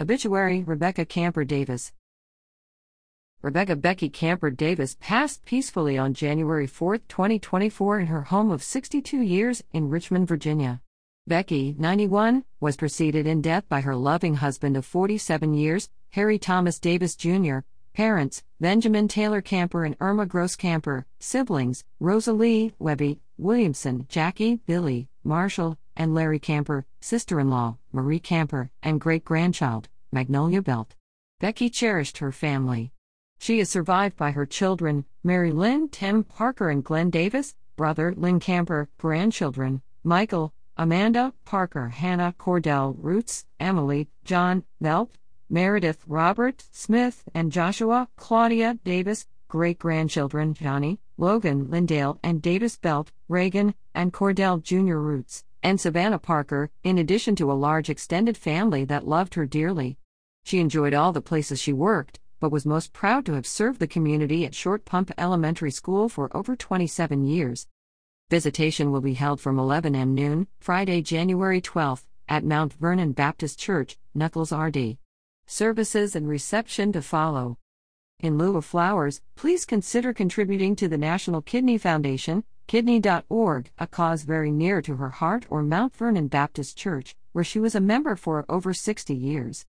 Obituary Rebecca Camper Davis. Rebecca Becky Camper Davis passed peacefully on January 4, 2024, in her home of 62 years in Richmond, Virginia. Becky, 91, was preceded in death by her loving husband of 47 years, Harry Thomas Davis Jr., parents, Benjamin Taylor Camper and Irma Gross Camper, siblings, Rosalie, Webbie, Williamson, Jackie, Billy, Marshall, and Larry Camper, sister in law, Marie Camper, and great grandchild, Magnolia Belt. Becky cherished her family. She is survived by her children, Mary Lynn, Tim Parker, and Glenn Davis, brother Lynn Camper, grandchildren, Michael, Amanda, Parker, Hannah, Cordell, Roots, Emily, John, Belt, Meredith, Robert, Smith, and Joshua, Claudia, Davis, great grandchildren, Johnny, Logan, Lindale, and Davis Belt, Reagan, and Cordell Jr. Roots, and Savannah Parker, in addition to a large extended family that loved her dearly. She enjoyed all the places she worked but was most proud to have served the community at Short Pump Elementary School for over 27 years. Visitation will be held from 11 am noon, Friday, January 12, at Mount Vernon Baptist Church, Nuckols RD. Services and reception to follow. In lieu of flowers, please consider contributing to the National Kidney Foundation, kidney.org, a cause very near to her heart, or Mount Vernon Baptist Church, where she was a member for over 60 years.